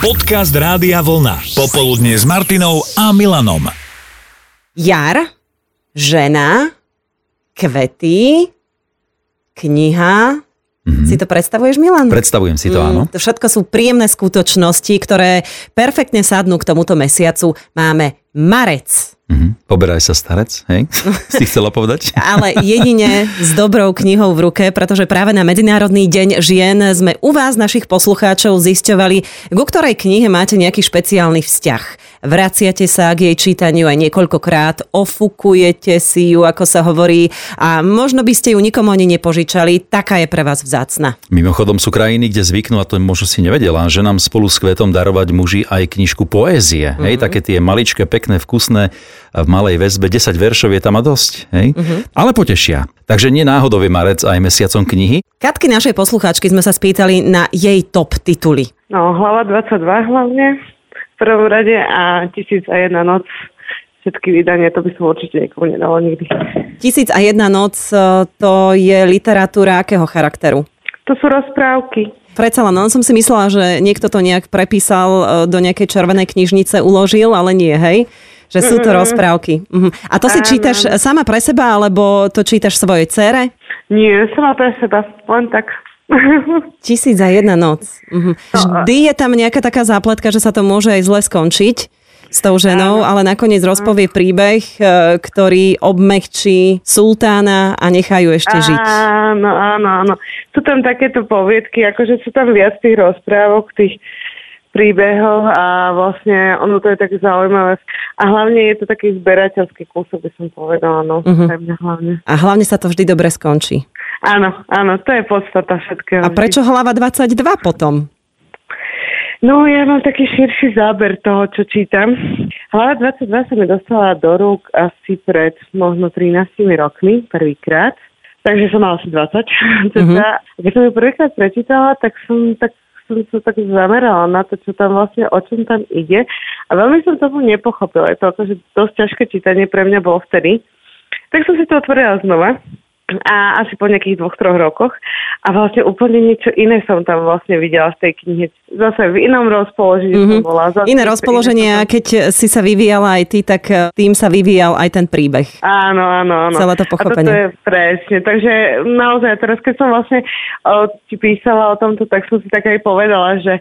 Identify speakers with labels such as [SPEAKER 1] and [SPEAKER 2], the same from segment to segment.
[SPEAKER 1] Podcast Rádia Vlna. Popoludne s Martinou a Milanom.
[SPEAKER 2] Jar, žena, kvety, kniha. Mm-hmm. Si to predstavuješ, Milan?
[SPEAKER 3] Predstavujem si to, áno.
[SPEAKER 2] To všetko sú príjemné skutočnosti, ktoré perfektne sadnú k tomuto mesiacu. Máme marec.
[SPEAKER 3] Mhm. Poberaj sa starec, hej? Si chcela povedať?
[SPEAKER 2] Ale jedine s dobrou knihou v ruke, pretože práve na Medzinárodný deň žien sme u vás, našich poslucháčov, zisťovali, ku ktorej knihe máte nejaký špeciálny vzťah. Vraciate sa k jej čítaniu aj niekoľkokrát, ofukujete si ju, ako sa hovorí, a možno by ste ju nikomu ani nepožičali, taká je pre vás vzácna.
[SPEAKER 3] Mimochodom sú krajiny, kde zvyknú, a to možno si nevedela, že nám spolu s kvetom darovať muži aj knižku poézie. Mm-hmm. Hej, také tie maličké, pekné, vkusné v malej väzbe, 10 veršov je tam a dosť, hej? Uh-huh. Ale potešia. Takže nie náhodou je marec aj mesiacom knihy.
[SPEAKER 2] Katky našej poslucháčky sme sa spýtali na jej top tituly.
[SPEAKER 4] No, hlava 22 hlavne prvom rade a 1001 noc všetky vydania, to by som určite niekomu nedalo nikdy.
[SPEAKER 2] Tisíc a jedna noc, e, to je literatúra akého charakteru?
[SPEAKER 4] To sú rozprávky.
[SPEAKER 2] Predsa len, no, som si myslela, že niekto to nejak prepísal e, do nejakej červenej knižnice, uložil, ale nie, hej? Že sú to rozprávky. Uh-huh. A to si čítaš sama pre seba, alebo to čítaš svojej cére?
[SPEAKER 4] Nie, sama pre seba, len tak.
[SPEAKER 2] Tisíc za jedna noc. Uh-huh. Vždy je tam nejaká taká zápletka, že sa to môže aj zle skončiť s tou ženou, ale nakoniec rozpovie príbeh, e, ktorý obmehčí sultána a nechajú ešte žiť.
[SPEAKER 4] Áno, áno, áno. Sú tam takéto poviedky, akože sú tam viac tých rozprávok, tých príbehov a vlastne ono to je také zaujímavé. A hlavne je to taký zberateľský kúsok, by som povedala, no, uh-huh. hlavne.
[SPEAKER 2] A hlavne sa to vždy dobre skončí.
[SPEAKER 4] Áno, áno, to je podstata všetkého.
[SPEAKER 2] A prečo hlava 22 potom?
[SPEAKER 4] No, ja mám taký širší záber toho, čo čítam. Hlava 22 sa mi dostala do rúk asi pred možno 13 rokmi, prvýkrát. Takže som mala asi 20. Uh-huh. Keď som ju prvýkrát prečítala, tak som tak som sa tak zamerala na to, čo tam vlastne, o čom tam ide. A veľmi som tomu nepochopila. Je to akože dosť ťažké čítanie pre mňa bolo vtedy. Tak som si to otvorila znova a asi po nejakých dvoch, troch rokoch. A vlastne úplne niečo iné som tam vlastne videla z tej knihy. Zase v inom rozpoložení mm-hmm. som bola. Zase
[SPEAKER 2] iné rozpoloženie a keď si sa vyvíjala aj ty, tak eh, tým sa vyvíjal aj ten príbeh.
[SPEAKER 4] Áno, áno, áno.
[SPEAKER 2] Celé to pochopenie.
[SPEAKER 4] A toto je presne. Takže naozaj, teraz keď som vlastne o, ti písala o tomto, tak som si tak aj povedala, že,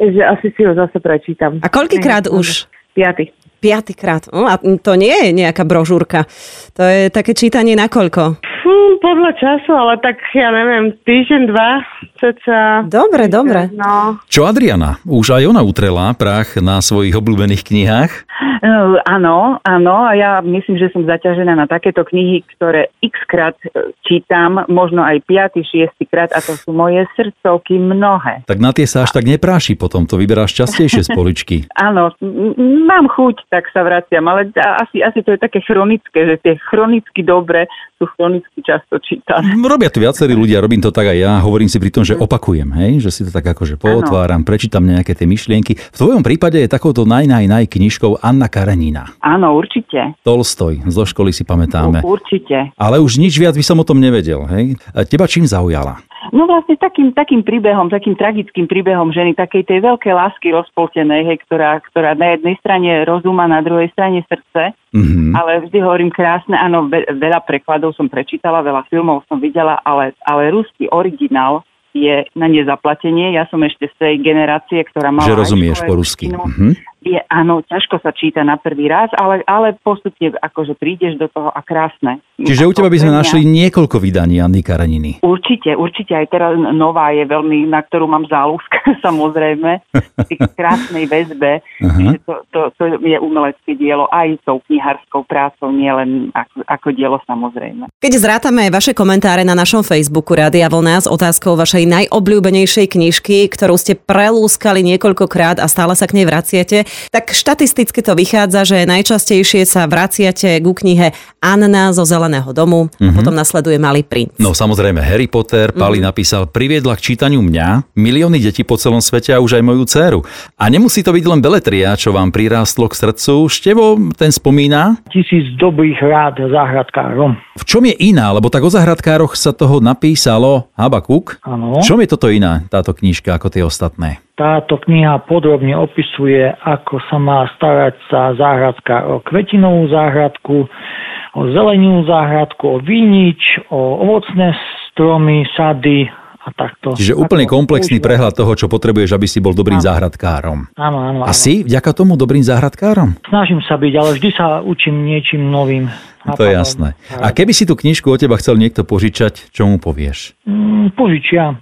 [SPEAKER 4] že asi si ho zase prečítam.
[SPEAKER 2] A koľkýkrát už?
[SPEAKER 4] Piaty.
[SPEAKER 2] Piatýkrát. No, a to nie je nejaká brožúrka. To je také čítanie na koľko?
[SPEAKER 4] Podľa času, ale tak ja neviem, týždeň, dva, ceca.
[SPEAKER 2] Dobre, týždeň, dobre.
[SPEAKER 4] No.
[SPEAKER 3] Čo Adriana? Už aj ona utrela prach na svojich obľúbených knihách?
[SPEAKER 5] Uh, áno, áno. A ja myslím, že som zaťažená na takéto knihy, ktoré x krát e, čítam, možno aj 5. 6. krát a to sú moje srdcovky mnohé.
[SPEAKER 3] Tak na tie sa až tak nepráši potom, to vyberáš častejšie z poličky.
[SPEAKER 5] áno, mám chuť, tak sa vraciam, ale asi, asi to je také chronické, že tie chronicky dobre sú chronicky často čítané.
[SPEAKER 3] Robia to viacerí ľudia, robím to tak aj ja, hovorím si pri tom, že opakujem, hej, že si to tak akože pootváram, prečítam nejaké tie myšlienky. V tvojom prípade je takouto naj, naj, naj knižkou Anna Karenina.
[SPEAKER 5] Áno, určite.
[SPEAKER 3] Tolstoj, zo školy si pamätáme.
[SPEAKER 5] Určite.
[SPEAKER 3] Ale už nič viac by som o tom nevedel, hej. Teba čím zaujala?
[SPEAKER 5] No vlastne takým, takým príbehom, takým tragickým príbehom ženy, takej tej veľkej lásky rozpoltenej, hej, ktorá, ktorá na jednej strane rozuma, na druhej strane srdce. Mm-hmm. Ale vždy hovorím krásne, áno, veľa prekladov som prečítala, veľa filmov som videla, ale, ale ruský originál je na nezaplatenie. Ja som ešte z tej generácie, ktorá mala...
[SPEAKER 3] Že rozumieš po rusky. Mm-hmm
[SPEAKER 5] je, áno, ťažko sa číta na prvý raz, ale, ale postupne akože prídeš do toho a krásne.
[SPEAKER 3] Čiže u teba by sme našli niekoľko vydaní Anny Kareniny.
[SPEAKER 5] Určite, určite. Aj teraz nová je veľmi, na ktorú mám záľusk, samozrejme. V krásnej väzbe. To, to, to je umelecké dielo aj tou kniharskou prácou, nielen ako, ako dielo samozrejme.
[SPEAKER 2] Keď zrátame vaše komentáre na našom Facebooku Rádia Vlna s otázkou vašej najobľúbenejšej knižky, ktorú ste prelúskali niekoľkokrát a stále sa k nej vraciate, tak štatisticky to vychádza, že najčastejšie sa vraciate ku knihe Anna zo Zeleného domu, mm-hmm. potom nasleduje Malý princ.
[SPEAKER 3] No samozrejme Harry Potter, Pali mm-hmm. napísal, priviedla k čítaniu mňa, milióny detí po celom svete a už aj moju dceru. A nemusí to byť len beletria, čo vám prirástlo k srdcu. Števo ten spomína?
[SPEAKER 6] Tisíc dobrých rád záhradkárom.
[SPEAKER 3] V čom je iná? Lebo tak o záhradkároch sa toho napísalo Habakuk.
[SPEAKER 6] Áno.
[SPEAKER 3] V čom je toto iná, táto knižka, ako tie ostatné?
[SPEAKER 6] Táto kniha podrobne opisuje, ako sa má starať sa záhradka o kvetinovú záhradku, o zelenú záhradku, o vínič, o ovocné stromy, sady a takto.
[SPEAKER 3] Čiže úplne komplexný prehľad toho, čo potrebuješ, aby si bol dobrým áno. záhradkárom.
[SPEAKER 6] Áno, áno, áno.
[SPEAKER 3] A si vďaka tomu dobrým záhradkárom?
[SPEAKER 6] Snažím sa byť, ale vždy sa učím niečím novým.
[SPEAKER 3] To je jasné. A keby si tú knižku od teba chcel niekto požičať, čo mu povieš?
[SPEAKER 6] Mm, požičia.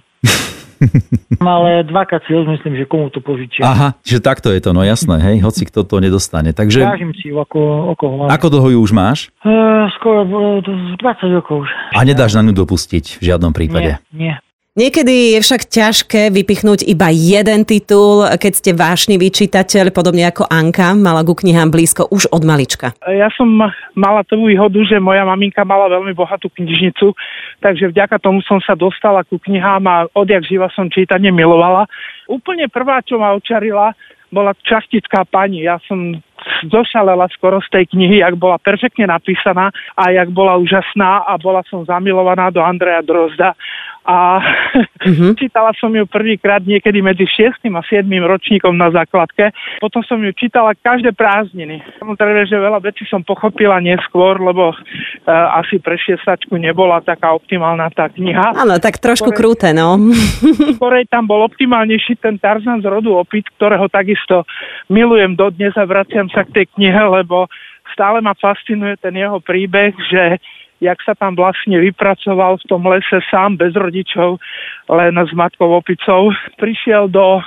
[SPEAKER 6] Ale dvakrát si rozmyslím, že komu to požičia.
[SPEAKER 3] Aha, že takto je to, no jasné, hej, hoci kto to nedostane. Takže...
[SPEAKER 6] Vážim si ako, ako
[SPEAKER 3] Ako dlho ju už máš?
[SPEAKER 6] Uh, skoro uh, 20 rokov už.
[SPEAKER 3] A nedáš na ňu dopustiť v žiadnom prípade?
[SPEAKER 6] Nie, nie.
[SPEAKER 2] Niekedy je však ťažké vypichnúť iba jeden titul, keď ste vášnivý čitateľ, podobne ako Anka, mala ku knihám blízko už od malička.
[SPEAKER 7] Ja som mala tú výhodu, že moja maminka mala veľmi bohatú knižnicu, takže vďaka tomu som sa dostala ku knihám a odjak živa som čítanie milovala. Úplne prvá, čo ma očarila, bola čachtická pani. Ja som zošalela skoro z tej knihy, jak bola perfektne napísaná a jak bola úžasná a bola som zamilovaná do Andreja Drozda a uh-huh. čítala som ju prvýkrát niekedy medzi 6. a 7. ročníkom na základke. Potom som ju čítala každé prázdniny. Samozrejme, že veľa vecí som pochopila neskôr, lebo uh, asi pre šiestačku nebola taká optimálna tá kniha.
[SPEAKER 2] Áno, tak trošku skorej, krúte, no.
[SPEAKER 7] Skorej tam bol optimálnejší ten Tarzan z rodu opit, ktorého takisto milujem dodnes a vraciam sa k tej knihe, lebo stále ma fascinuje ten jeho príbeh, že jak sa tam vlastne vypracoval v tom lese sám bez rodičov, len s matkou opicou. Prišiel do,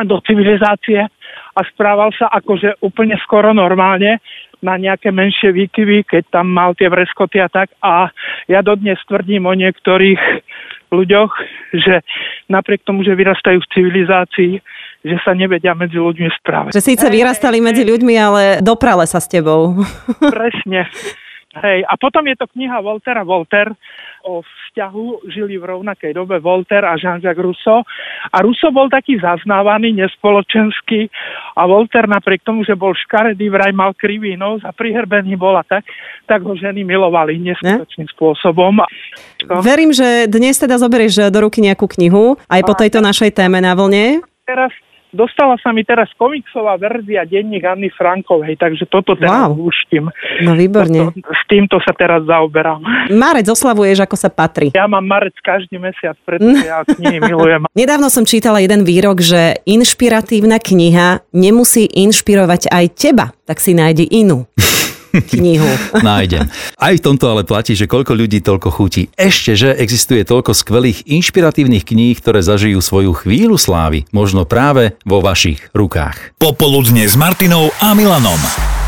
[SPEAKER 7] do civilizácie a správal sa akože úplne skoro normálne na nejaké menšie výkyvy, keď tam mal tie vreskoty a tak. A ja dodnes tvrdím o niektorých ľuďoch, že napriek tomu, že vyrastajú v civilizácii, že sa nevedia medzi ľuďmi správať.
[SPEAKER 2] Že síce vyrastali medzi ľuďmi, ale doprale sa s tebou.
[SPEAKER 7] Presne. Hej, a potom je to kniha Voltera Volter o vzťahu, žili v rovnakej dobe Volter a Jean-Jacques Rousseau. A Rousseau bol taký zaznávaný, nespoločenský a Volter napriek tomu, že bol škaredý, vraj mal krivý nos a prihrbený bola tak, tak ho ženy milovali neskutočným ne? spôsobom.
[SPEAKER 2] Verím, že dnes teda zoberieš do ruky nejakú knihu, aj po tejto našej téme na vlne.
[SPEAKER 7] Teraz Dostala sa mi teraz komiksová verzia denník Anny Frankovej, takže toto teraz wow. lúštim.
[SPEAKER 2] No výborne.
[SPEAKER 7] Toto, s týmto sa teraz zaoberám.
[SPEAKER 2] Marec oslavuješ, ako sa patrí.
[SPEAKER 7] Ja mám marec každý mesiac, pretože ja knihy milujem.
[SPEAKER 2] Nedávno som čítala jeden výrok, že inšpiratívna kniha nemusí inšpirovať aj teba, tak si nájdi inú knihu.
[SPEAKER 3] Nájdem. Aj v tomto ale platí, že koľko ľudí toľko chutí. Ešte, že existuje toľko skvelých inšpiratívnych kníh, ktoré zažijú svoju chvíľu slávy, možno práve vo vašich rukách.
[SPEAKER 1] Popoludne s Martinou a Milanom.